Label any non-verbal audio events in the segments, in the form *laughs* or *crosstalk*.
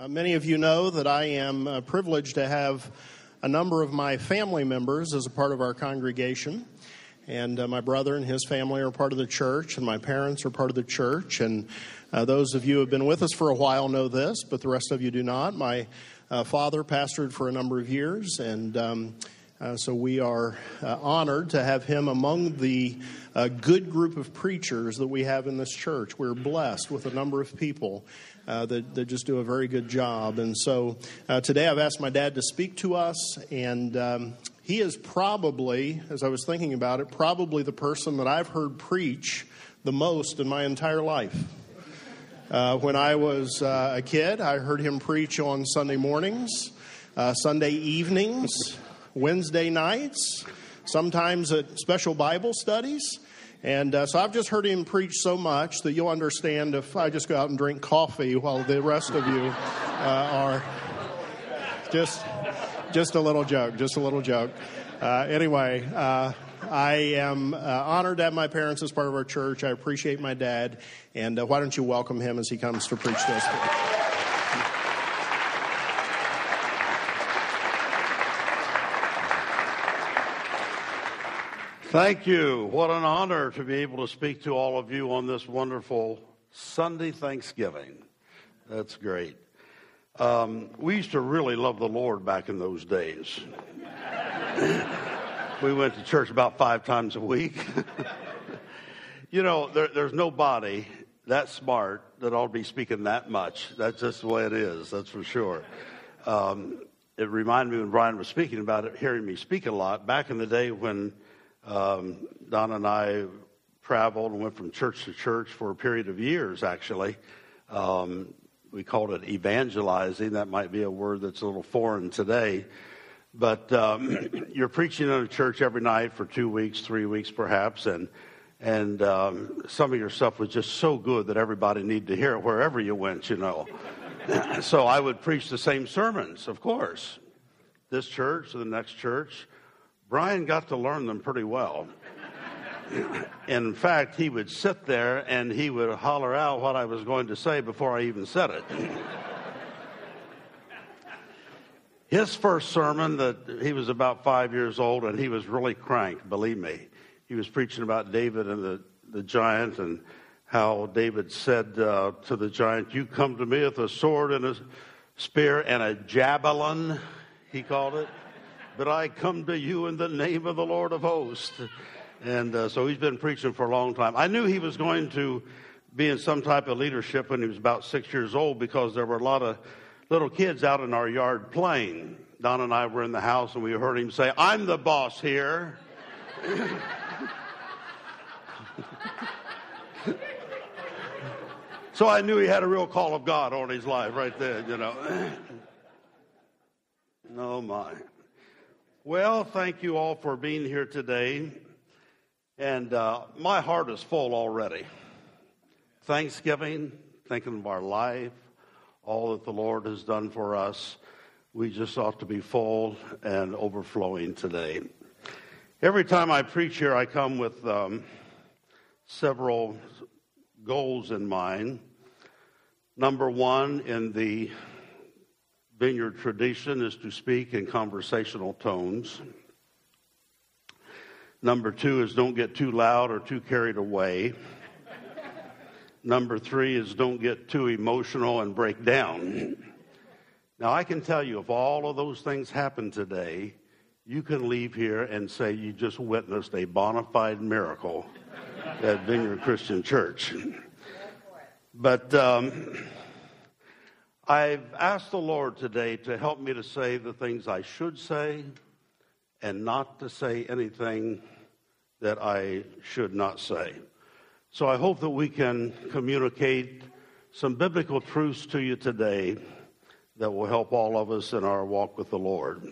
Uh, many of you know that I am uh, privileged to have a number of my family members as a part of our congregation. And uh, my brother and his family are part of the church, and my parents are part of the church. And uh, those of you who have been with us for a while know this, but the rest of you do not. My uh, father pastored for a number of years, and um, uh, so we are honored to have him among the good group of preachers that we have in this church. We're blessed with a number of people uh, that, that, just do a very good job. And so uh, today I've asked my dad to speak to us, and um, he is probably, as I was thinking about it, probably the person that I've heard preach the most in my entire life. Uh, when I was uh, a kid, I heard him preach on Sunday mornings, uh, Sunday evenings, Wednesday nights, sometimes at special Bible studies. And uh, so I've just heard him preach so much that you'll understand if I just go out and drink coffee while the rest of you uh, are just just a little joke, just a little joke. Uh, anyway, uh, I am uh, honored to have my parents as part of our church. I appreciate my dad, and uh, why don't you welcome him as he comes to preach to Thank you. What an honor to be able to speak to all of you on this wonderful Sunday Thanksgiving. That's great. Um, we used to really love the Lord back in those days. *laughs* we went to church about five times a week. *laughs* you know, there, there's nobody that smart that to be speaking that much. That's just the way it is, that's for sure. Um, it reminded me when Brian was speaking about it, hearing me speak a lot back in the day when um, Don and I traveled and went from church to church for a period of years, actually. Um, we called it evangelizing. That might be a word that's a little foreign today. But um, *clears throat* you're preaching in a church every night for two weeks, three weeks perhaps, and and um, some of your stuff was just so good that everybody needed to hear it wherever you went, you know. *clears throat* so I would preach the same sermons, of course. This church, the next church, Brian got to learn them pretty well. In fact, he would sit there and he would holler out what I was going to say before I even said it. His first sermon that he was about five years old and he was really cranked, believe me. He was preaching about David and the, the giant and how David said uh, to the giant, You come to me with a sword and a spear and a javelin, he called it but I come to you in the name of the Lord of hosts. And uh, so he's been preaching for a long time. I knew he was going to be in some type of leadership when he was about six years old because there were a lot of little kids out in our yard playing. Don and I were in the house and we heard him say, I'm the boss here. *laughs* so I knew he had a real call of God on his life right there, you know. *clears throat* oh my. Well, thank you all for being here today. And uh, my heart is full already. Thanksgiving, thinking of our life, all that the Lord has done for us. We just ought to be full and overflowing today. Every time I preach here, I come with um, several goals in mind. Number one, in the vineyard tradition is to speak in conversational tones. Number two is don't get too loud or too carried away. Number three is don't get too emotional and break down. Now, I can tell you, if all of those things happen today, you can leave here and say you just witnessed a bona fide miracle at Vineyard Christian Church. But um, I've asked the Lord today to help me to say the things I should say and not to say anything that I should not say. So I hope that we can communicate some biblical truths to you today that will help all of us in our walk with the Lord.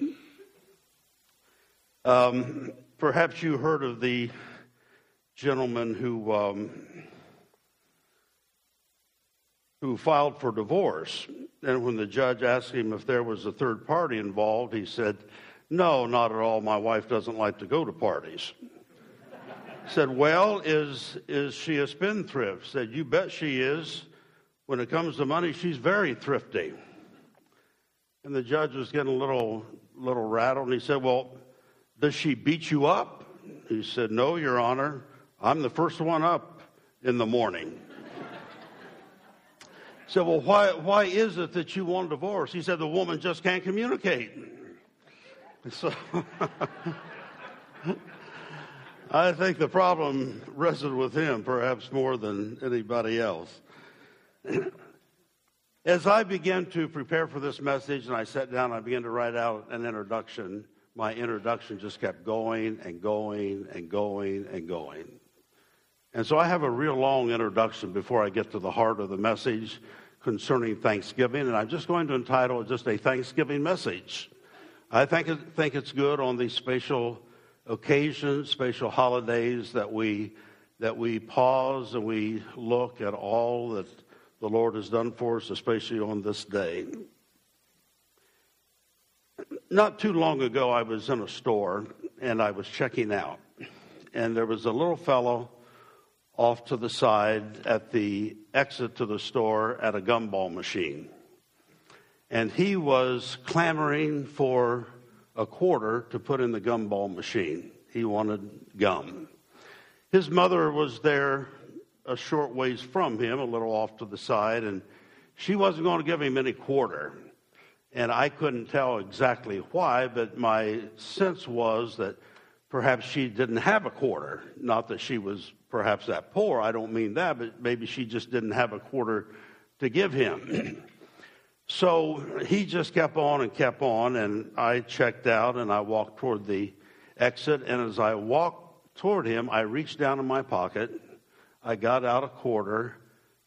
Um, perhaps you heard of the gentleman who um, who filed for divorce. And when the judge asked him if there was a third party involved, he said, No, not at all. My wife doesn't like to go to parties. said, Well, is, is she a spendthrift? Said, You bet she is. When it comes to money, she's very thrifty. And the judge was getting a little, little rattled, and he said, Well, does she beat you up? He said, No, Your Honor. I'm the first one up in the morning. Said, Well, why, why is it that you want a divorce? He said, The woman just can't communicate. *laughs* So *laughs* I think the problem rested with him perhaps more than anybody else. *clears throat* As I began to prepare for this message and I sat down, I began to write out an introduction. My introduction just kept going and going and going and going. And so I have a real long introduction before I get to the heart of the message concerning Thanksgiving, and I'm just going to entitle it just a Thanksgiving message. I think, it, think it's good on these special occasions, special holidays that we, that we pause and we look at all that the Lord has done for us, especially on this day. Not too long ago, I was in a store and I was checking out, and there was a little fellow off to the side at the exit to the store at a gumball machine. And he was clamoring for a quarter to put in the gumball machine. He wanted gum. His mother was there a short ways from him, a little off to the side, and she wasn't going to give him any quarter. And I couldn't tell exactly why, but my sense was that perhaps she didn't have a quarter. Not that she was perhaps that poor, I don't mean that, but maybe she just didn't have a quarter to give him. *clears throat* so he just kept on and kept on, and I checked out and I walked toward the exit. And as I walked toward him, I reached down in my pocket, I got out a quarter,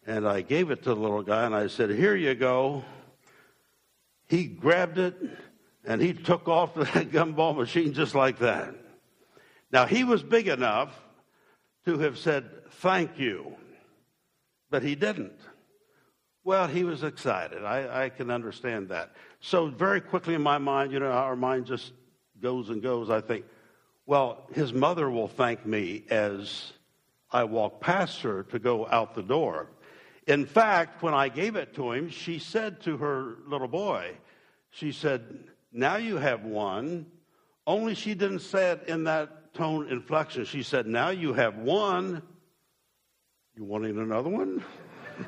and I gave it to the little guy, and I said, Here you go. He grabbed it and he took off the *laughs* gumball machine just like that. Now, he was big enough to have said, Thank you, but he didn't. Well, he was excited. I, I, can understand that. So, very quickly in my mind, you know, our mind just goes and goes. I think, well, his mother will thank me as I walk past her to go out the door. In fact, when I gave it to him, she said to her little boy, she said, Now you have one. Only she didn't say it in that tone inflection. She said, Now you have one. You wanting another one?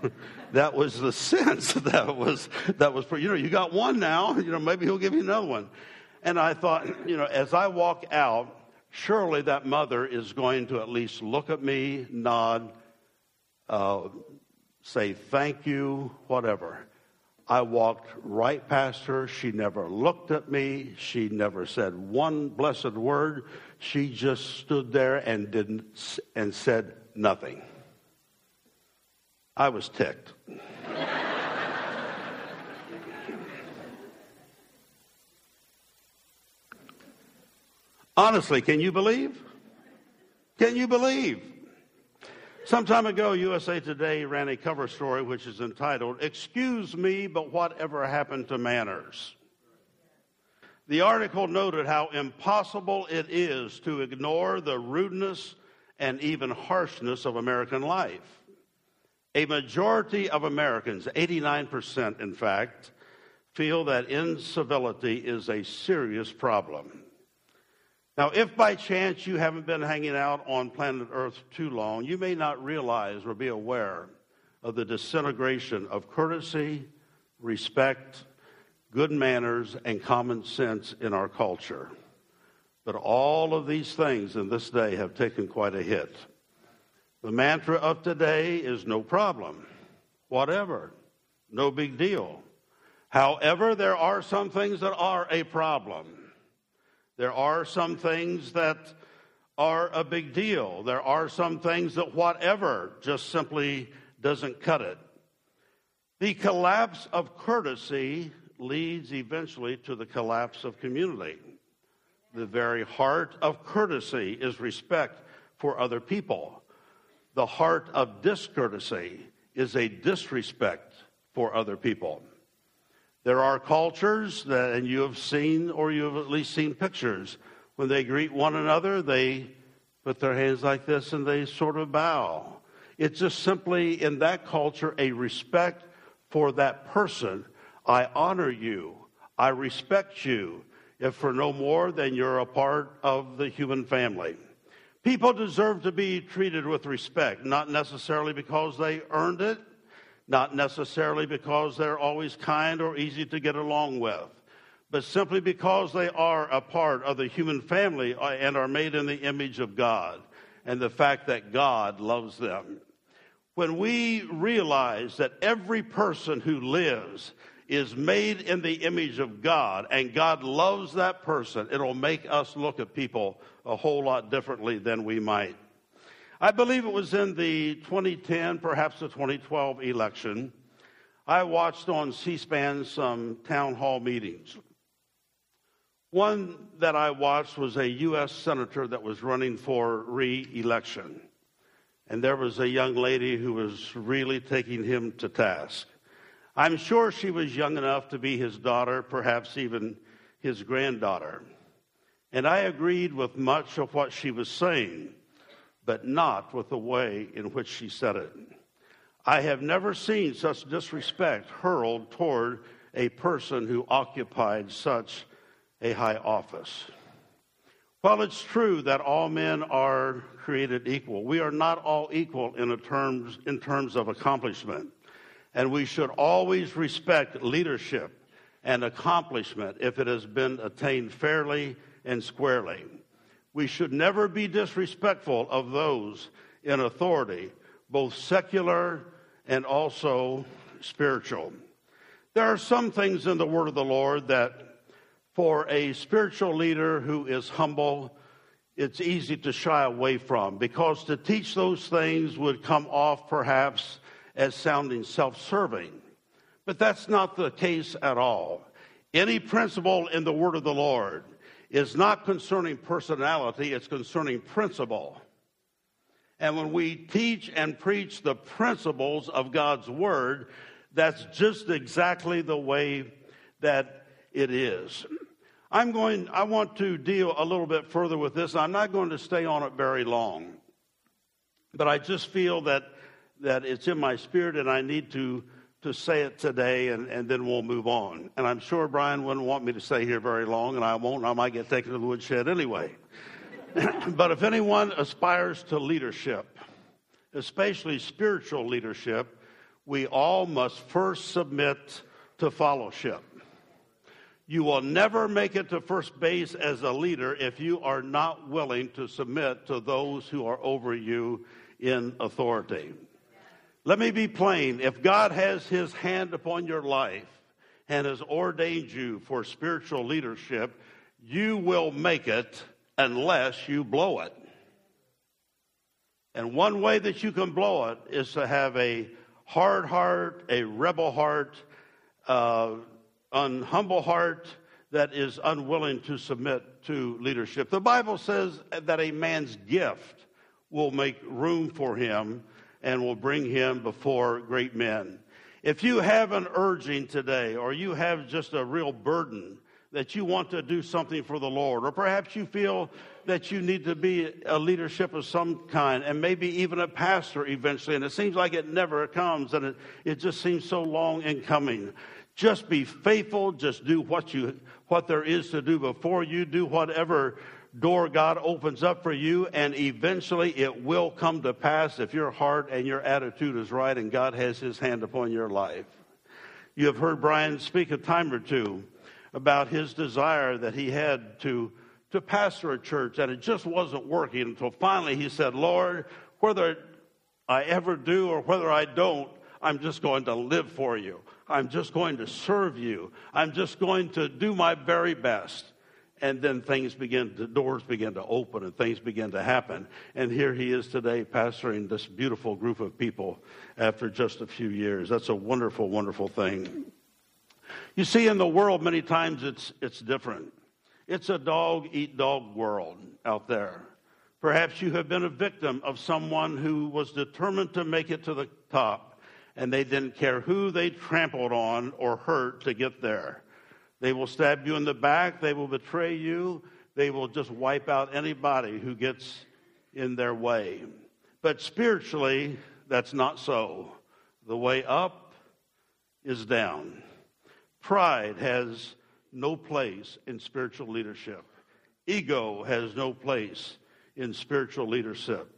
*laughs* that was the sense *laughs* that was that was you know you got one now you know maybe he'll give you another one and i thought *clears throat* you know as i walk out surely that mother is going to at least look at me nod uh, say thank you whatever I walked right past her. She never looked at me. She never said one blessed word. She just stood there and didn't and said nothing. I was ticked. Honestly, can you believe? Can you believe? Some time ago, USA Today ran a cover story which is entitled, Excuse Me, but Whatever Happened to Manners? The article noted how impossible it is to ignore the rudeness and even harshness of American life. A majority of Americans, 89% in fact, feel that incivility is a serious problem. Now, if by chance you haven't been hanging out on planet Earth too long, you may not realize or be aware of the disintegration of courtesy, respect, good manners, and common sense in our culture. But all of these things in this day have taken quite a hit. The mantra of today is no problem, whatever, no big deal. However, there are some things that are a problem. There are some things that are a big deal. There are some things that whatever just simply doesn't cut it. The collapse of courtesy leads eventually to the collapse of community. The very heart of courtesy is respect for other people. The heart of discourtesy is a disrespect for other people. There are cultures that, and you have seen, or you have at least seen pictures, when they greet one another, they put their hands like this and they sort of bow. It's just simply in that culture a respect for that person. I honor you. I respect you, if for no more than you're a part of the human family. People deserve to be treated with respect, not necessarily because they earned it, not necessarily because they're always kind or easy to get along with, but simply because they are a part of the human family uh, and are made in the image of God and the fact that God loves them. When we realize that every person who lives is made in the image of God and God loves that person, it'll make us look at people a whole lot differently than we might. I believe it was in the 2010, perhaps the 2012 election. I watched on C SPAN some town hall meetings. One that I watched was a U.S. senator that was running for re election. And there was a young lady who was really taking him to task. I'm sure she was young enough to be his daughter, perhaps even his granddaughter. And I agreed with much of what she was saying, but not with the way in which she said it. I have never seen such disrespect hurled toward a person who occupied such a high office. While it's true that all men are created equal, we are not all equal in terms, in terms of accomplishment and we should always respect leadership and accomplishment if it has been attained fairly and squarely. We should never be disrespectful of those in authority, both secular and also spiritual. There are some things in the Word of the Lord that, for a spiritual leader who is humble, it's easy to shy away from because to teach those things would come off perhaps as sounding self serving. But that's not the case at all. Any principle in the Word of the Lord is not concerning personality, it's concerning principle. And when we teach and preach the principles of God's Word, that's just exactly the way that it is. I'm going, I want to deal a little bit further with this. I'm not going to stay on it very long. But I just feel that that it's in my spirit and I need to, to say it today and, and then we'll move on. And I'm sure Brian wouldn't want me to stay here very long and I won't. I might get taken to the woodshed anyway. *clears throat* but if anyone aspires to leadership, especially spiritual leadership, we all must first submit to fellowship. You will never make it to first base as a leader if you are not willing to submit to those who are over you in authority. Let me be plain. If God has his hand upon your life and has ordained you for spiritual leadership, you will make it unless you blow it. And one way that you can blow it is to have a hard heart, a rebel heart, uh, an humble heart that is unwilling to submit to leadership. The Bible says that a man's gift will make room for him and will bring him before great men. If you have an urging today, or you have just a real burden that you want to do something for the Lord, or perhaps you feel that you need to be a leadership of some kind, and maybe even a pastor eventually, and it seems like it never comes, and it, it just seems so long in coming. Just be faithful, just do what you what there is to do before you, do whatever door God opens up for you, and eventually it will come to pass if your heart and your attitude is right and God has his hand upon your life. You have heard Brian speak a time or two about his desire that he had to, to pastor a church, and it just wasn't working until finally he said, Lord, whether I ever do or whether I don't, I'm just going to live for you. I'm just going to serve you. I'm just going to do my very best and then things begin the doors begin to open and things begin to happen. And here he is today pastoring this beautiful group of people after just a few years. That's a wonderful wonderful thing. You see in the world many times it's it's different. It's a dog eat dog world out there. Perhaps you have been a victim of someone who was determined to make it to the top and they didn't care who they trampled on or hurt to get there they will stab you in the back. They will betray you. They will just wipe out anybody who gets in their way. But spiritually, that's not so. The way up is down. Pride has no place in spiritual leadership. Ego has no place in spiritual leadership.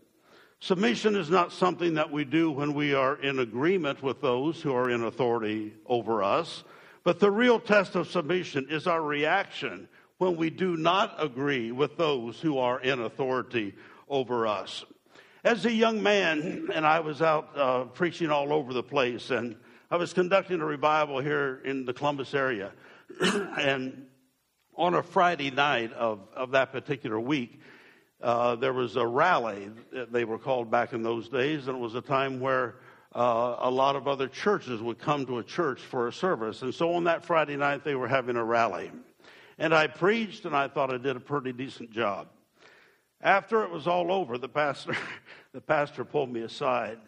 Submission is not something that we do when we are in agreement with those who are in authority over us, but the real test of submission is our reaction when we do not agree with those who are in authority over us. As a young man, and I was out uh, preaching all over the place, and I was conducting a revival here in the Columbus area. *clears throat* and on a Friday night of, of that particular week, uh, there was a rally, they were called back in those days, and it was a time where uh, a lot of other churches would come to a church for a service. And so on that Friday night, they were having a rally. And I preached, and I thought I did a pretty decent job. After it was all over, the pastor, *laughs* the pastor pulled me aside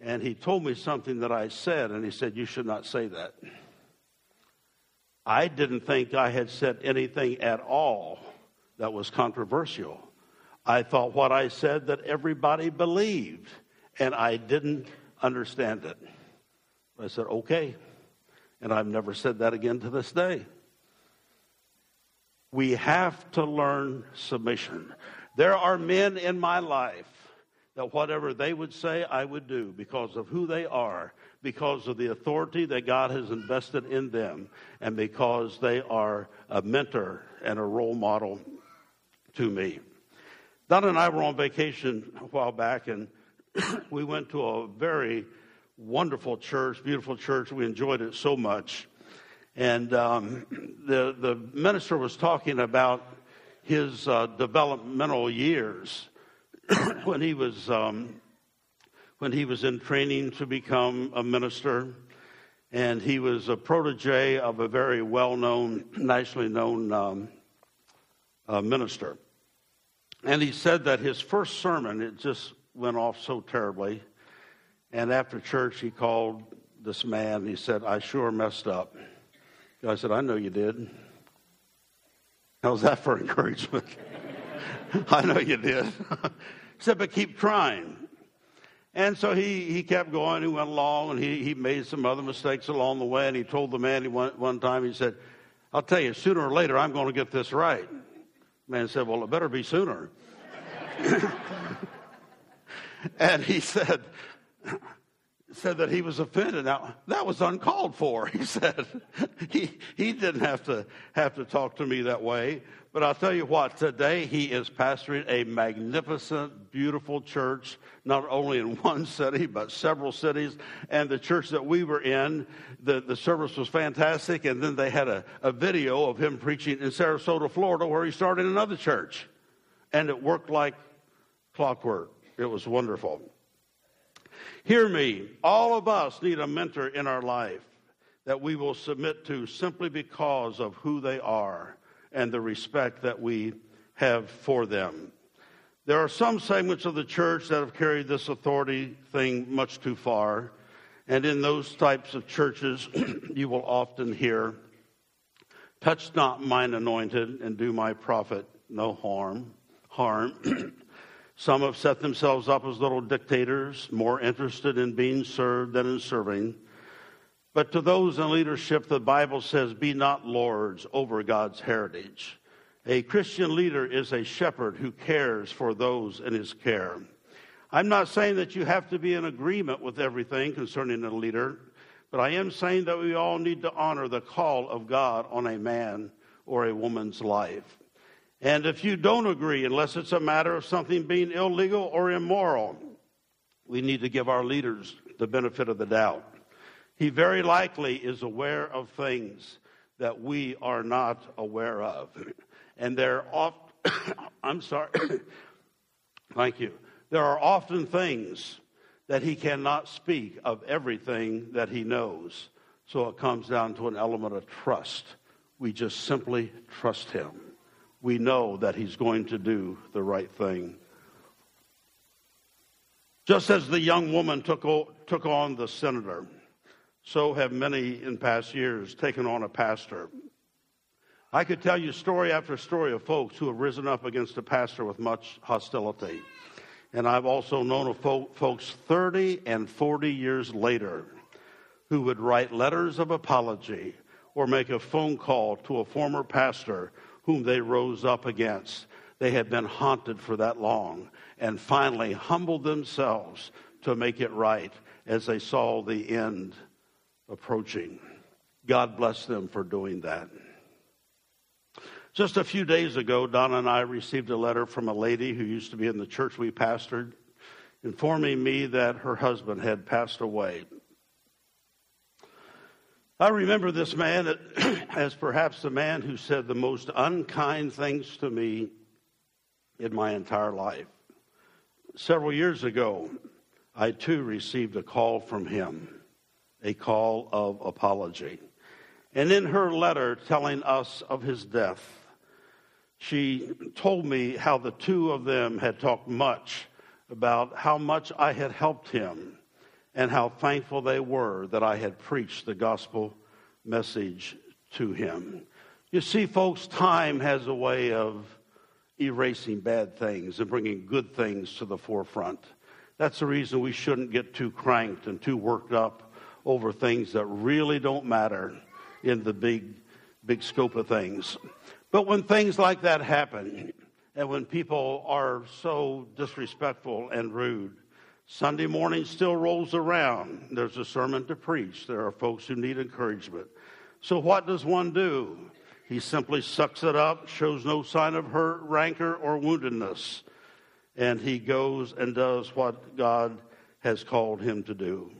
and he told me something that I said, and he said, You should not say that. I didn't think I had said anything at all that was controversial. I thought what I said that everybody believed, and I didn't understand it. I said, Okay. And I've never said that again to this day. We have to learn submission. There are men in my life that whatever they would say, I would do because of who they are, because of the authority that God has invested in them, and because they are a mentor and a role model to me. Don and I were on vacation a while back, and *coughs* we went to a very wonderful church, beautiful church. We enjoyed it so much. And um, *coughs* the, the minister was talking about his uh, developmental years *coughs* when he was um, when he was in training to become a minister, and he was a protege of a very well-known, nationally known um, uh, minister. And he said that his first sermon it just went off so terribly, and after church he called this man. He said, "I sure messed up." I said, "I know you did." How's that for *laughs* encouragement? *laughs* I know you did. *laughs* said, but keep trying. And so he, he kept going. He went along and he, he made some other mistakes along the way. And he told the man he one, one time, he said, I'll tell you, sooner or later, I'm going to get this right. The man said, Well, it better be sooner. *laughs* and he said, said that he was offended. Now that was uncalled for. *laughs* He said he he didn't have to have to talk to me that way. But I'll tell you what, today he is pastoring a magnificent, beautiful church, not only in *laughs* one city, but several cities. And the church that we were in, the, the service was fantastic. And then they had a, a video of him preaching in Sarasota, Florida, where he started another church. And it worked like clockwork. It was wonderful. Hear me. All of us need a mentor in our life that we will submit to simply because of who they are and the respect that we have for them. There are some segments of the church that have carried this authority thing much too far. And in those types of churches, *clears throat* you will often hear, Touch not mine anointed, and do my prophet no harm. Harm. *clears throat* Some have set themselves up as little dictators, more interested in being served than in serving. But to those in leadership, the Bible says, Be not lords over God's heritage. A Christian leader is a shepherd who cares for those in his care. I'm not saying that you have to be in agreement with everything concerning a leader, but I am saying that we all need to honor the call of God on a man or a woman's life. And if you don't agree, unless it's a matter of something being illegal or immoral, we need to give our leaders the benefit of the doubt. He very likely is aware of things that we are not aware of. And there are *coughs* I'm sorry. *coughs* Thank you. There are often things that he cannot speak of everything that he knows. So it comes down to an element of trust. We just simply trust him. We know that he's going to do the right thing. Just as the young woman took, took on the senator, so have many in past years taken on a pastor. I could tell you story after story of folks who have risen up against a pastor with much hostility. And I've also known of folks 30 and 40 years later who would write letters of apology or make a phone call to a former pastor whom they rose up against. They had been haunted for that long and finally humbled themselves to make it right as they saw the end approaching. God bless them for doing that. Just a few days ago, Donna and I received a letter from a lady who used to be in the church we pastored, informing me that her husband had passed away. I remember this man *clears throat* as perhaps the man who said the most unkind things to me in my entire life. Several years ago, I too received a call from him, a call of apology. And in her letter telling us of his death, she told me how the two of them had talked much about how much I had helped him and how thankful they were that I had preached the gospel message to him. You see, folks, time has a way of erasing bad things and bringing good things to the forefront. That's the reason we shouldn't get too cranked and too worked up over things that really don't matter in the big, big scope of things. But when things like that happen, and when people are so disrespectful and rude, Sunday morning still rolls around. There's a sermon to preach. There are folks who need encouragement. So, what does one do? He simply sucks it up, shows no sign of hurt, rancor, or woundedness, and he goes and does what God has called him to do.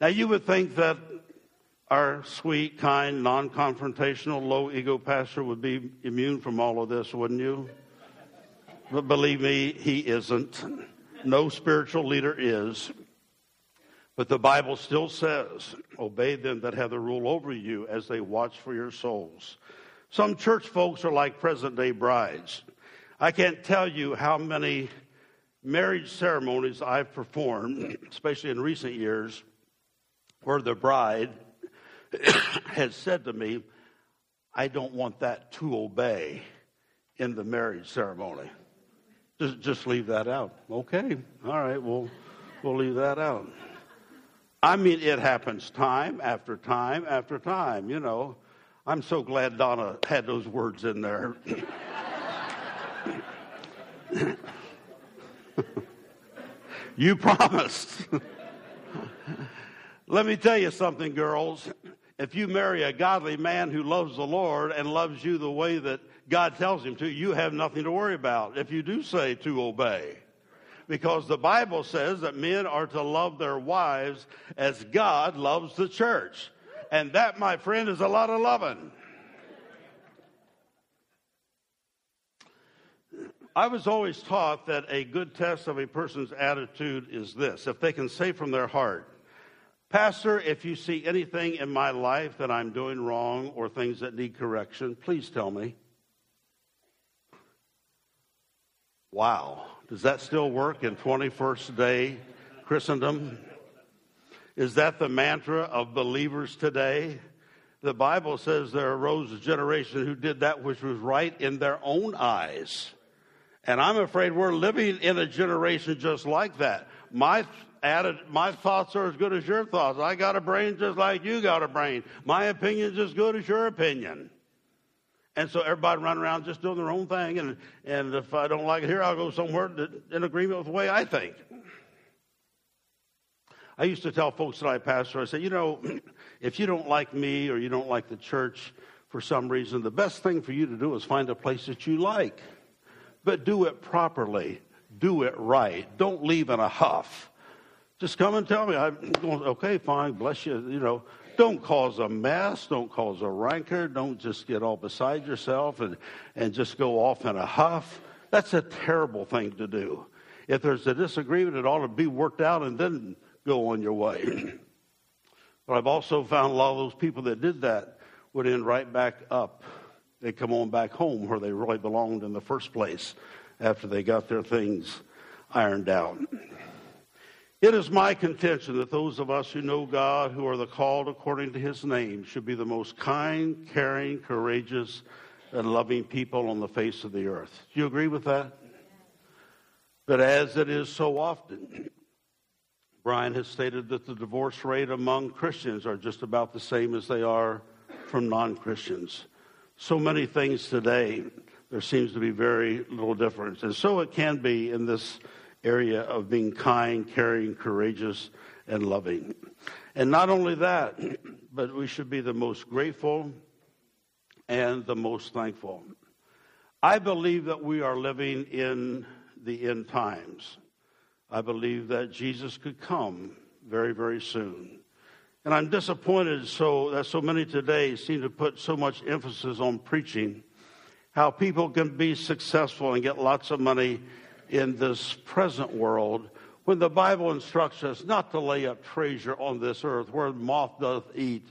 Now, you would think that our sweet, kind, non confrontational, low ego pastor would be immune from all of this, wouldn't you? But believe me, he isn't. No spiritual leader is. But the Bible still says, Obey them that have the rule over you as they watch for your souls. Some church folks are like present day brides. I can't tell you how many marriage ceremonies I've performed, especially in recent years, where the bride *coughs* has said to me, I don't want that to obey in the marriage ceremony. Just, just leave that out. Okay, all right, we'll, we'll leave that out. I mean, it happens time after time after time, you know. I'm so glad Donna had those words in there. *laughs* you promised. *laughs* Let me tell you something, girls if you marry a godly man who loves the Lord and loves you the way that God tells him to, you have nothing to worry about if you do say to obey. Because the Bible says that men are to love their wives as God loves the church. And that, my friend, is a lot of loving. I was always taught that a good test of a person's attitude is this if they can say from their heart, Pastor, if you see anything in my life that I'm doing wrong or things that need correction, please tell me. Wow. Does that still work in 21st day Christendom? Is that the mantra of believers today? The Bible says there arose a generation who did that which was right in their own eyes. And I'm afraid we're living in a generation just like that. My added, my thoughts are as good as your thoughts. I got a brain just like you got a brain. My opinion's is as good as your opinion. And so everybody run around just doing their own thing. And, and if I don't like it here, I'll go somewhere that, in agreement with the way I think. I used to tell folks that I pastor, I said, you know, *clears throat* if you don't like me or you don't like the church for some reason, the best thing for you to do is find a place that you like. But do it properly. Do it right. Don't leave in a huff. Just come and tell me. I'm *clears throat* going, okay, fine, bless you. You know, don't cause a mess. Don't cause a rancor. Don't just get all beside yourself and, and just go off in a huff. That's a terrible thing to do. If there's a disagreement, it ought to be worked out and then go on your way. *clears throat* but I've also found a lot of those people that did that would end right back up. They'd come on back home where they really belonged in the first place after they got their things ironed out. *clears throat* It is my contention that those of us who know God, who are the called according to his name, should be the most kind, caring, courageous, and loving people on the face of the earth. Do you agree with that? But as it is so often, *clears throat* Brian has stated that the divorce rate among Christians are just about the same as they are from non Christians. So many things today, there seems to be very little difference. And so it can be in this area of being kind, caring, courageous, and loving. And not only that, but we should be the most grateful and the most thankful. I believe that we are living in the end times. I believe that Jesus could come very, very soon. And I'm disappointed so that so many today seem to put so much emphasis on preaching how people can be successful and get lots of money in this present world when the Bible instructs us not to lay up treasure on this earth where moth doth eat,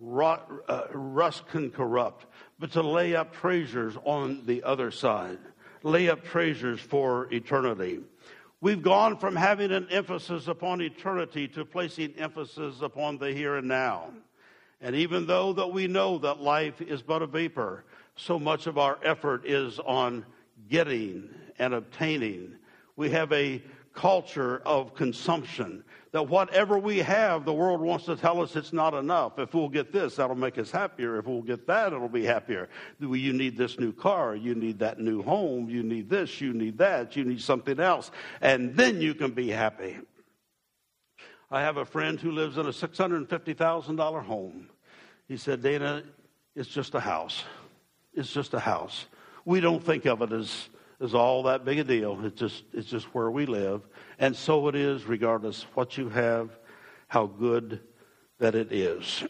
rot, uh, rust can corrupt, but to lay up treasures on the other side, lay up treasures for eternity. We've gone from having an emphasis upon eternity to placing emphasis upon the here and now. And even though that we know that life is but a vapor, so much of our effort is on getting and obtaining. We have a culture of consumption that whatever we have, the world wants to tell us it's not enough. If we'll get this, that'll make us happier. If we'll get that, it'll be happier. You need this new car. You need that new home. You need this. You need that. You need something else. And then you can be happy. I have a friend who lives in a $650,000 home. He said, Dana, it's just a house. It's just a house. We don't think of it as is all that big a deal. It's just, it's just where we live. And so it is, regardless what you have, how good that it is.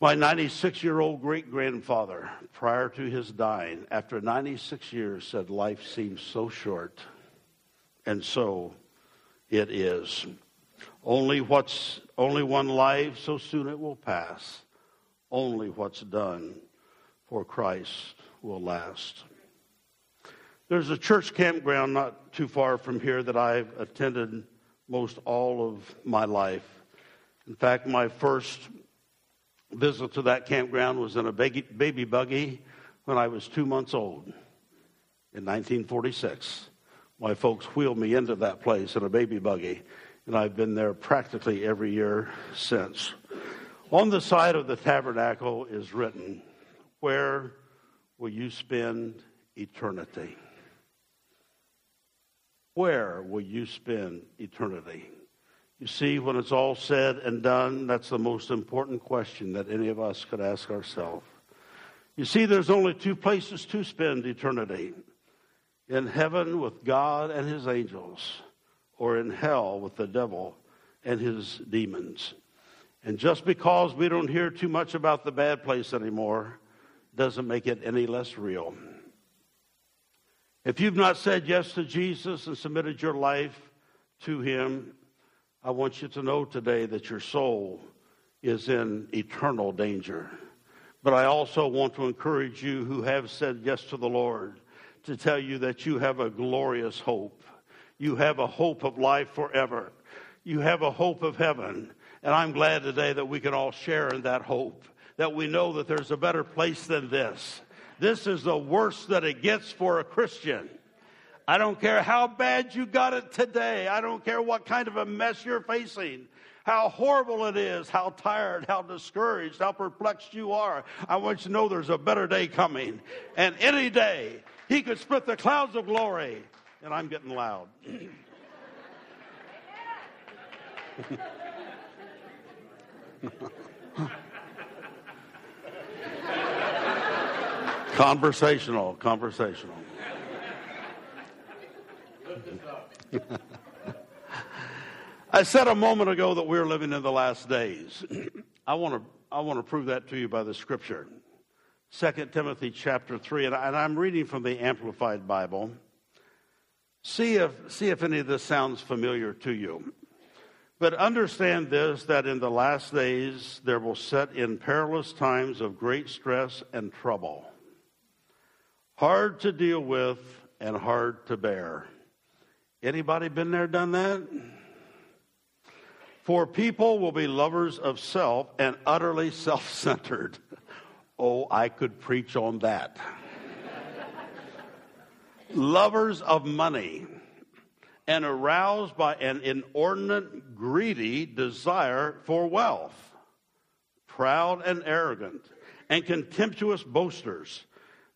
My 96 year old great grandfather, prior to his dying, after 96 years, said, Life seems so short. And so it is. Only what's only one life, so soon it will pass. Only what's done for Christ will last. There's a church campground not too far from here that I've attended most all of my life. In fact, my first visit to that campground was in a baby buggy when I was two months old in 1946. My folks wheeled me into that place in a baby buggy, and I've been there practically every year since. On the side of the tabernacle is written, Where will you spend eternity? Where will you spend eternity? You see, when it's all said and done, that's the most important question that any of us could ask ourselves. You see, there's only two places to spend eternity in heaven with God and his angels, or in hell with the devil and his demons. And just because we don't hear too much about the bad place anymore doesn't make it any less real. If you've not said yes to Jesus and submitted your life to Him, I want you to know today that your soul is in eternal danger. But I also want to encourage you who have said yes to the Lord to tell you that you have a glorious hope. You have a hope of life forever. You have a hope of heaven. And I'm glad today that we can all share in that hope, that we know that there's a better place than this this is the worst that it gets for a Christian. I don't care how bad you got it today. I don't care what kind of a mess you're facing, how horrible it is, how tired, how discouraged, how perplexed you are. I want you to know there's a better day coming. And any day, He could split the clouds of glory. And I'm getting loud. *laughs* Conversational, conversational. I said a moment ago that we're living in the last days. *clears throat* I want to I want to prove that to you by the scripture. 2 Timothy chapter 3 and, I, and I'm reading from the amplified Bible. See if see if any of this sounds familiar to you. But understand this that in the last days there will set in perilous times of great stress and trouble hard to deal with and hard to bear. Anybody been there, done that? For people will be lovers of self and utterly *laughs* self centered. Oh, I could preach on that. lovers of money and aroused by an inordinate, greedy desire for wealth proud and arrogant, and contemptuous boasters.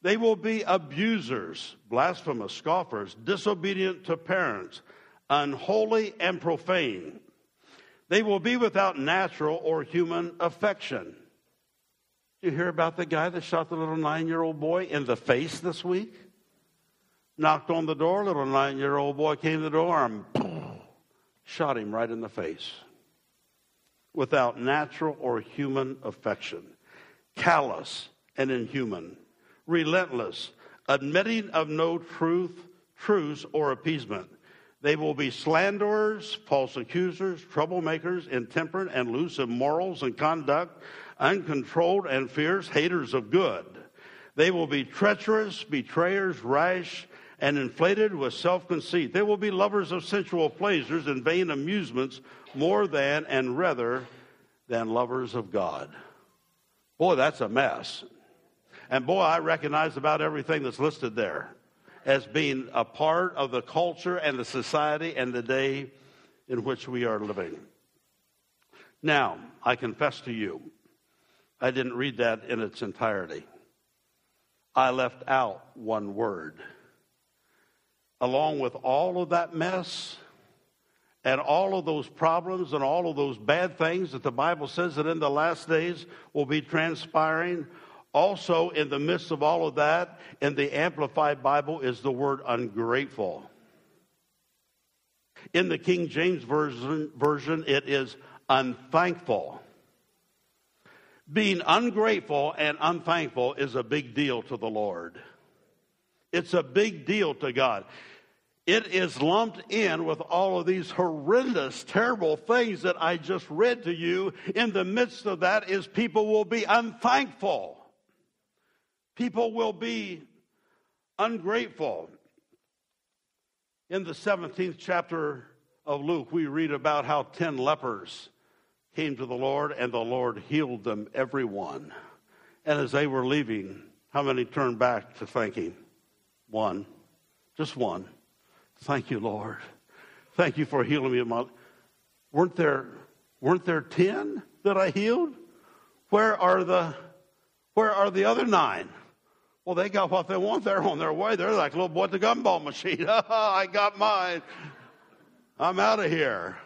They will be abusers, blasphemous, scoffers, disobedient to parents, unholy and profane. They will be without natural or human affection. You hear about the guy that shot the little nine year old boy in the face this week? Knocked on the door, little nine year old boy came to the door and boom, *clears throat* shot him right in the face. Without natural or human affection. Callous and inhuman. Relentless. Admitting of no truth, truths, or appeasement. They will be slanderers, false accusers, troublemakers, intemperate and loose in morals and conduct, uncontrolled and fierce, haters of good. They will be treacherous, betrayers, rash, and inflated with self conceit. They will be lovers of sensual pleasures and vain amusements more than and rather than lovers of God. Boy, that's a mess. And boy, I recognize about everything that's listed there as being a part of the culture and the society and the day in which we are living. Now, I confess to you, I didn't read that in its entirety. I left out one word. Along with all of that mess and all of those problems and all of those bad things that the Bible says that in the last days will be transpiring, also, in the midst of all of that, in the Amplified Bible is the word ungrateful. In the King James Version, version it is unthankful. Being ungrateful and unthankful is a big deal to the Lord. It's a big deal to God. It is lumped in with all of these horrendous, terrible things that I just read to you. In the midst of that is people will be unthankful. People will be ungrateful. In the 17th chapter of Luke, we read about how 10 lepers came to the Lord and the Lord healed them, every one. And as they were leaving, how many turned back to thank Him? One. Just one. Thank you, Lord. Thank you for healing me my. Weren't there, weren't there 10 that I healed? Where are the, where are the other nine? Well, they got what they want. They're on their way. They're like little boy at the gumball machine. *laughs* I got mine. I'm out of here.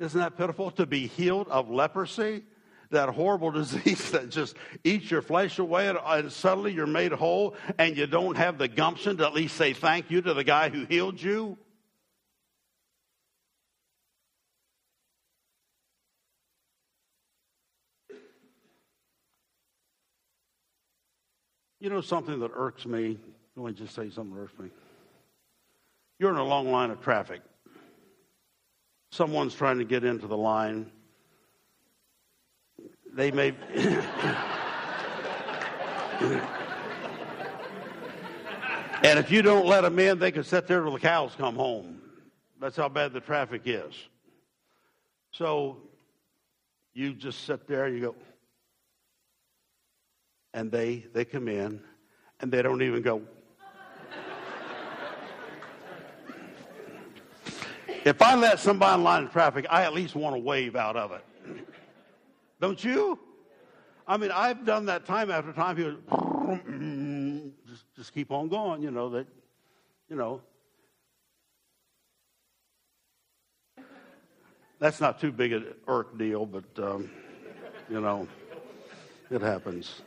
Isn't that pitiful to be healed of leprosy? That horrible *laughs* disease that just eats your flesh away, and, and suddenly you're made whole, and you don't have the gumption to at least say thank you to the guy who healed you? You know something that irks me? Let me just say something that irks me. You're in a long line of traffic. Someone's trying to get into the line. They may. *laughs* and if you don't let them in, they can sit there till the cows come home. That's how bad the traffic is. So you just sit there, you go, and they they come in and they don't even go if i let somebody in line of traffic i at least want to wave out of it. Don't you? I mean i've done that time after time people just, just keep on going you know that you know. That's not too big an irk deal but um, you know it happens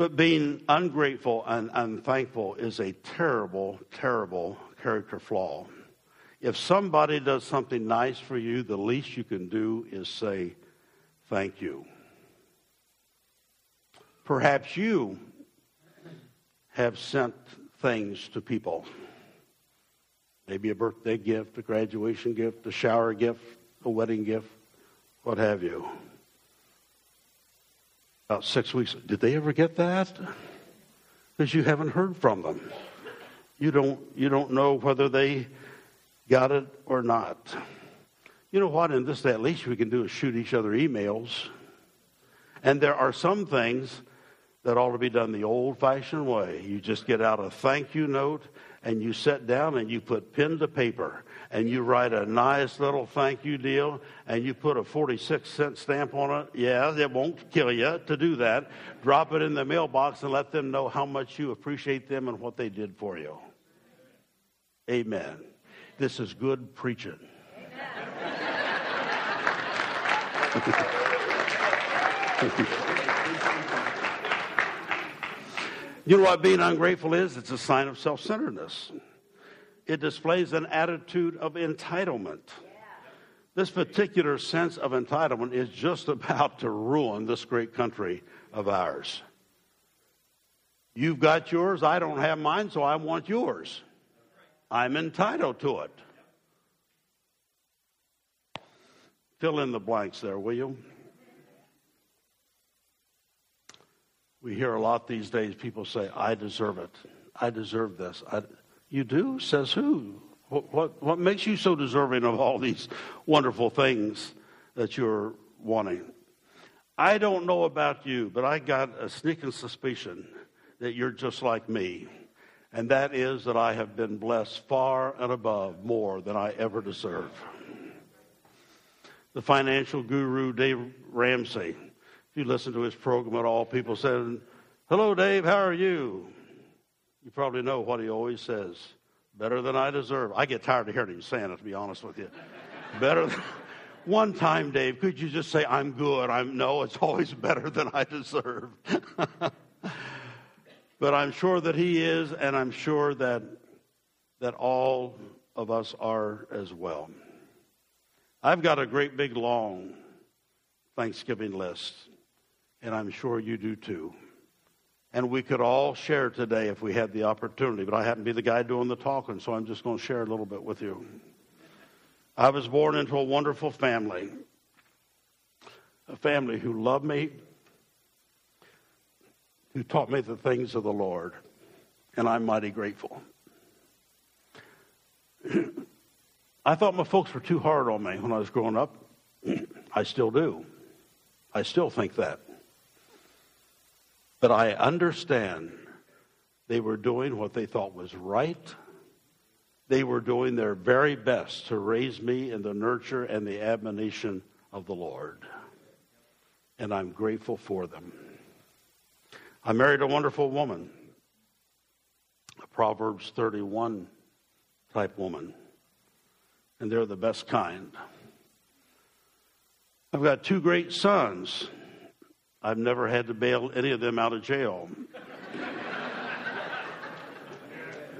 but being ungrateful and unthankful is a terrible, terrible character flaw. If somebody does something nice for you, the least you can do is say, Thank you. Perhaps you have sent things to people. Maybe a birthday gift, a graduation gift, a shower gift, a wedding gift, what have you about six weeks. Did they ever get that? Because you haven't heard from them. You don't, you don't know whether they got it or not. You know what? In this at least we can do is shoot each other emails. And there are some things that ought to be done the old fashioned way. You just get out a thank you note and you sit down and you put pen to paper and you write a nice little thank you deal and you put a 46 cent stamp on it, yeah, it won't kill you to do that. Drop it in the mailbox and let them know how much you appreciate them and what they did for you. Amen. This is good preaching. *laughs* you know what being ungrateful is? It's a sign of self centeredness it displays an attitude of entitlement. This particular sense of entitlement is just about to ruin this great country of ours. You've got yours, I don't have mine, so I want yours. I'm entitled to it. Fill in the blanks there, will you? We hear a lot these days people say, I deserve it. I deserve this. I, you do? Says who? What, what, what makes you so deserving of all these wonderful things that you're wanting? I don't know about you, but I got a sneaking suspicion that you're just like me. And that is that I have been blessed far and above more than I ever deserve. The financial guru, Dave Ramsey, if you listen to his program at all, people said, Hello, Dave, how are you? You probably know what he always says better than I deserve. I get tired of hearing him saying it, to be honest with you. better than. *laughs* One time, Dave, could you just say, I'm good? I'm no, it's always better than I deserve. *laughs* but I'm sure that he is, and I'm sure that, that all of us are as well. I've got a great big long Thanksgiving list, and I'm sure you do too and we could all share today if we had the opportunity. But I happen to be the guy doing the talking, so I'm just going to share a little bit with you. I was born into a wonderful family, a family who loved me, who taught me the things of the Lord, and I'm mighty grateful. *clears throat* I thought my folks were too hard on me when I was growing up. *clears throat* I still do. I still think that. But I understand they were doing what they thought was right. They were doing their very best to raise me in the nurture and the admonition of the Lord. And I'm grateful for them. I married a wonderful woman, a Proverbs 31 type woman, and they're the best kind. I've got two great sons I've never had to bail any of them out of jail.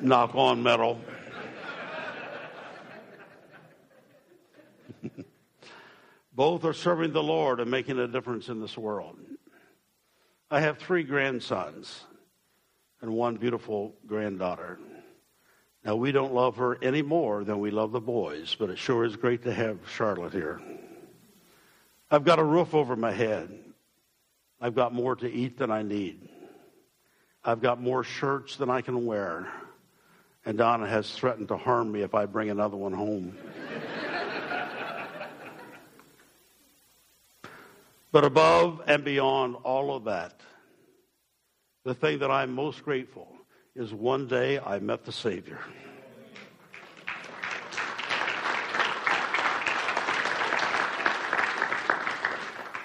Knock on metal. Both are serving the Lord and making a difference in this world. I have three grandsons and one beautiful granddaughter. Now, we don't love her any more than we love the boys, but it sure is great to have Charlotte here. I've got a roof over my head. I've got more to eat than I need. I've got more shirts than I can wear. And Donna has threatened to harm me if I bring another one home. *laughs* but above and beyond all of that, the thing that I'm most grateful is one day I met the Savior.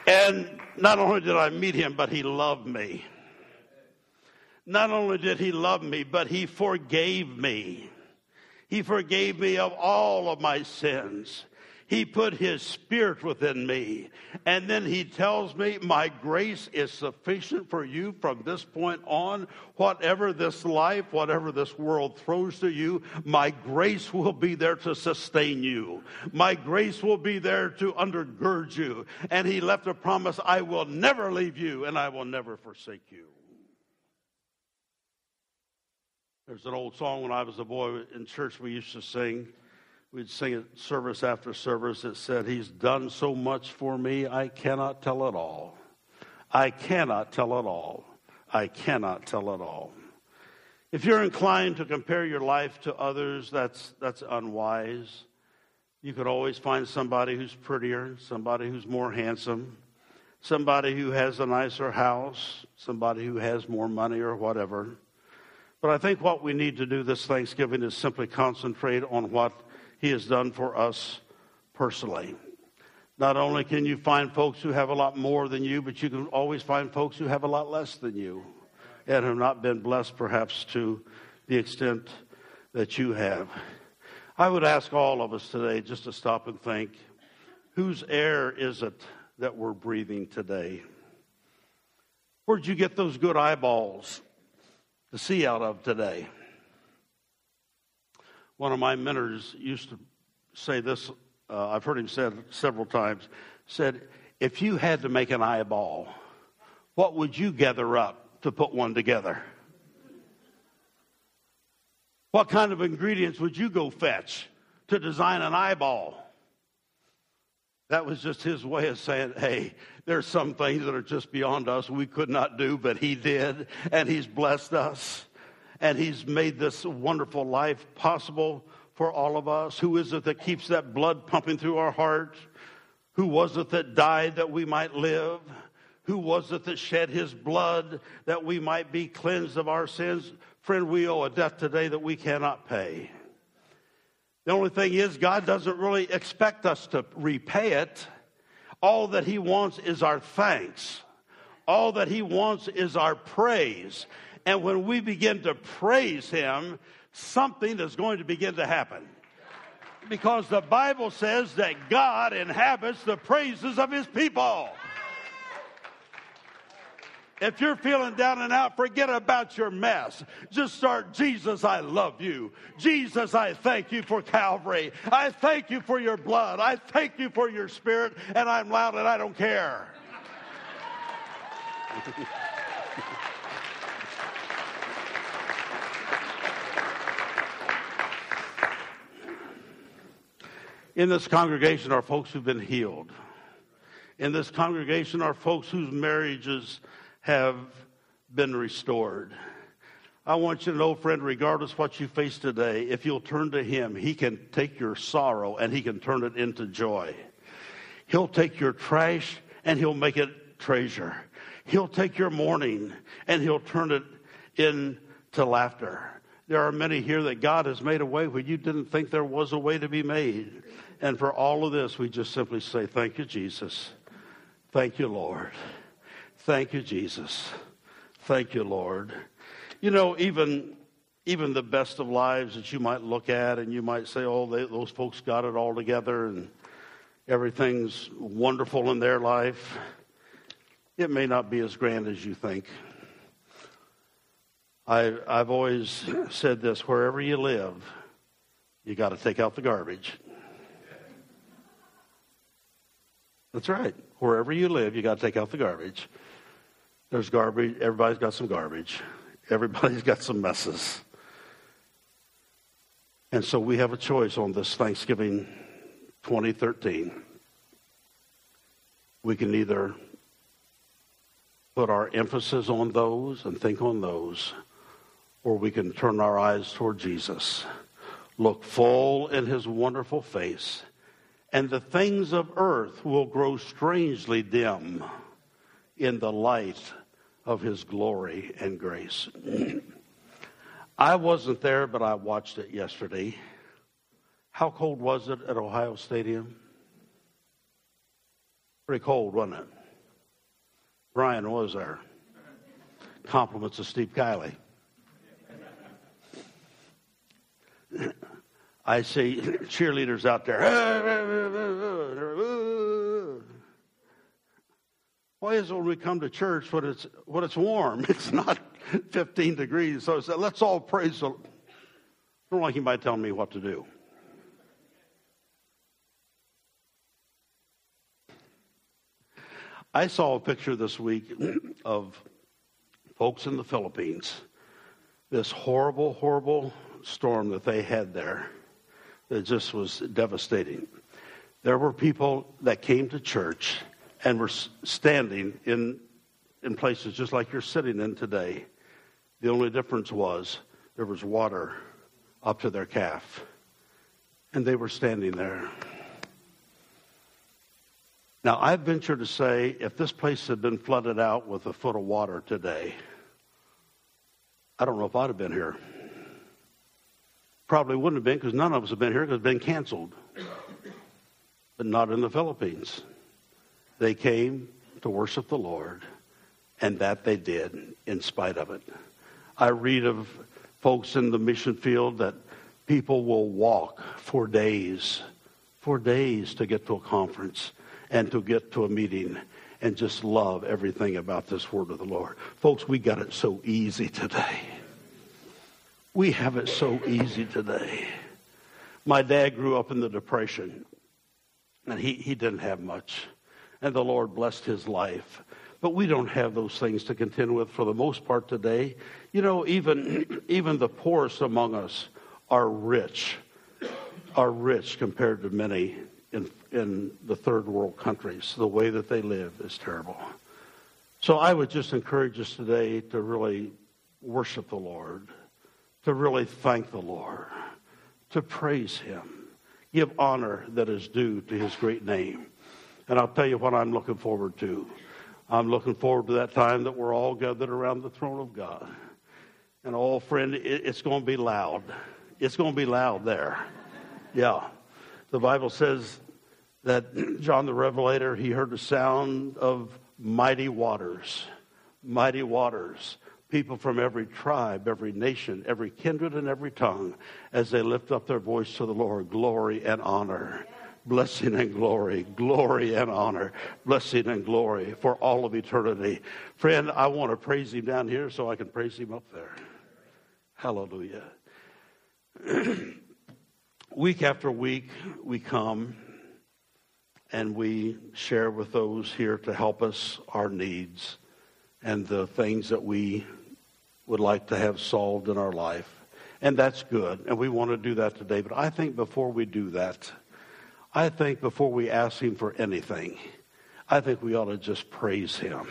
And not only did I meet him, but he loved me. Not only did he love me, but he forgave me. He forgave me of all of my sins. He put his spirit within me. And then he tells me, My grace is sufficient for you from this point on. Whatever this life, whatever this world throws to you, my grace will be there to sustain you. My grace will be there to undergird you. And he left a promise I will never leave you and I will never forsake you. There's an old song when I was a boy in church we used to sing. We'd sing it service after service. It said, He's done so much for me, I cannot tell it all. I cannot tell it all. I cannot tell it all. If you're inclined to compare your life to others, that's, that's unwise. You could always find somebody who's prettier, somebody who's more handsome, somebody who has a nicer house, somebody who has more money or whatever. But I think what we need to do this Thanksgiving is simply concentrate on what He has done for us personally. Not only can you find folks who have a lot more than you, but you can always find folks who have a lot less than you and have not been blessed perhaps to the extent that you have. I would ask all of us today just to stop and think whose air is it that we're breathing today? Where'd you get those good eyeballs to see out of today? One of my mentors used to say this, uh, I've heard him say it several times, said, if you had to make an eyeball, what would you gather up to put one together? What kind of ingredients would you go fetch to design an eyeball? That was just his way of saying, hey, there's some things that are just beyond us we could not do, but he did, and he's blessed us, and he's made this wonderful life possible for all of us. Who is it that keeps that blood pumping through our heart? Who was it that died that we might live? Who was it that shed his blood that we might be cleansed of our sins? Friend, we owe a debt today that we cannot pay. The only thing is, God doesn't really expect us to repay it. All that He wants is our thanks. All that He wants is our praise. And when we begin to praise Him, something is going to begin to happen. Because the Bible says that God inhabits the praises of His people. If you're feeling down and out, forget about your mess. Just start, Jesus, I love you. Jesus, I thank you for Calvary. I thank you for your blood. I thank you for your spirit, and I'm loud and I don't care. In this congregation are folks who've been healed. In this congregation are folks whose marriages have been restored. I want you to know, friend, regardless what you face today, if you'll turn to Him, He can take your sorrow and He can turn it into joy. He'll take your trash and He'll make it treasure. He'll take your mourning and He'll turn it into laughter. There are many here that God has made a way where you didn't think there was a way to be made. And for all of this, we just simply say, Thank you, Jesus. Thank you, Lord. Thank you, Jesus. Thank you, Lord. You know, even even the best of lives that you might look at and you might say, oh, they, those folks got it all together and everything's wonderful in their life, it may not be as grand as you think. I, I've always said this wherever you live, you got to take out the garbage. That's right. Wherever you live, you got to take out the garbage. There's garbage. Everybody's got some garbage. Everybody's got some messes. And so we have a choice on this Thanksgiving 2013. We can either put our emphasis on those and think on those, or we can turn our eyes toward Jesus, look full in his wonderful face, and the things of earth will grow strangely dim in the light of his glory and grace. *clears throat* I wasn't there, but I watched it yesterday. How cold was it at Ohio Stadium? Pretty cold, wasn't it? Brian was there. Compliments of Steve Kiley. I see cheerleaders out there. Why is it when we come to church when it's when it's warm? *laughs* It's not 15 degrees. So said, let's all praise the. I don't like anybody telling me what to do. I saw a picture this week of folks in the Philippines. This horrible, horrible storm that they had there that just was devastating. There were people that came to church and were standing in, in places just like you're sitting in today. The only difference was there was water up to their calf, and they were standing there. Now, I venture to say if this place had been flooded out with a foot of water today, I don't know if I'd have been here. Probably wouldn't have been because none of us have been here because it's been canceled. But not in the Philippines. They came to worship the Lord, and that they did in spite of it. I read of folks in the mission field that people will walk for days, for days to get to a conference and to get to a meeting and just love everything about this word of the Lord. Folks, we got it so easy today. We have it so easy today. My dad grew up in the Depression, and he, he didn't have much. And the Lord blessed his life. But we don't have those things to contend with for the most part today. You know, even, *clears throat* even the poorest among us are rich, are rich compared to many in, in the third world countries. The way that they live is terrible. So I would just encourage us today to really worship the Lord, to really thank the Lord, to praise Him, give honor that is due to His great name. And I'll tell you what I'm looking forward to. I'm looking forward to that time that we're all gathered around the throne of God. And oh, friend, it's going to be loud. It's going to be loud there. Yeah. The Bible says that *clears throat* John the Revelator, he heard the sound of mighty waters, mighty waters, people from every tribe, every nation, every kindred, and every tongue, as they lift up their voice to the Lord, glory and honor. Blessing and glory, glory and honor, blessing and glory for all of eternity. Friend, I want to praise him down here so I can praise him up there. Hallelujah. *clears throat* week after week, we come and we share with those here to help us our needs and the things that we would like to have solved in our life. And that's good. And we want to do that today. But I think before we do that, I think before we ask Him for anything, I think we ought to just praise Him.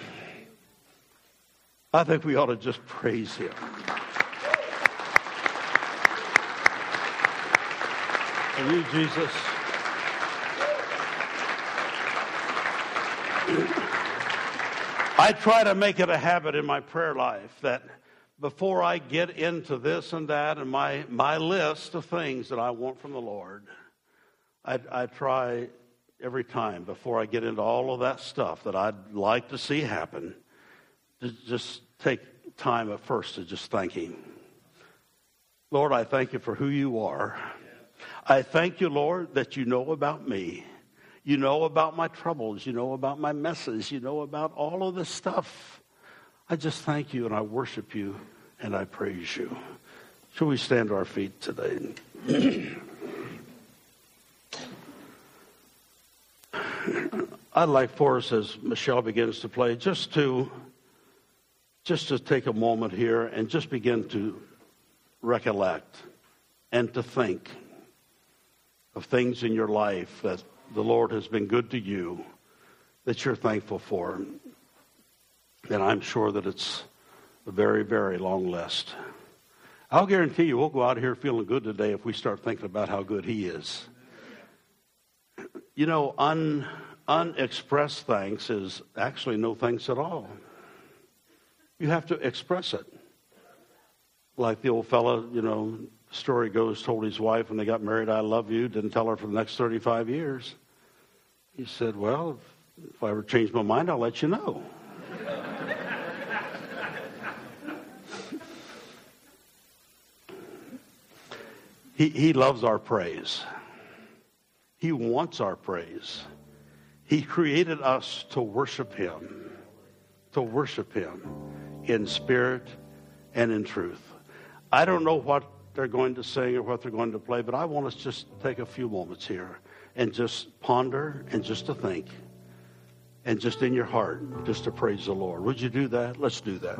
I think we ought to just praise Him. And you, Jesus. I try to make it a habit in my prayer life that before I get into this and that and my, my list of things that I want from the Lord, I, I try every time before I get into all of that stuff that I'd like to see happen to just take time at first to just thank Him. Lord, I thank you for who you are. I thank you, Lord, that you know about me. You know about my troubles. You know about my messes. You know about all of this stuff. I just thank you and I worship you and I praise you. Shall we stand to our feet today? *clears throat* I'd like for us, as Michelle begins to play, just to just to take a moment here and just begin to recollect and to think of things in your life that the Lord has been good to you that you're thankful for. And I'm sure that it's a very, very long list. I'll guarantee you we'll go out here feeling good today if we start thinking about how good He is. You know, un, unexpressed thanks is actually no thanks at all. You have to express it. Like the old fellow, you know, story goes, told his wife when they got married, I love you, didn't tell her for the next 35 years. He said, Well, if I ever change my mind, I'll let you know. *laughs* he, he loves our praise. He wants our praise. He created us to worship Him, to worship Him in spirit and in truth. I don't know what they're going to sing or what they're going to play, but I want us just take a few moments here and just ponder and just to think and just in your heart just to praise the Lord. Would you do that? Let's do that.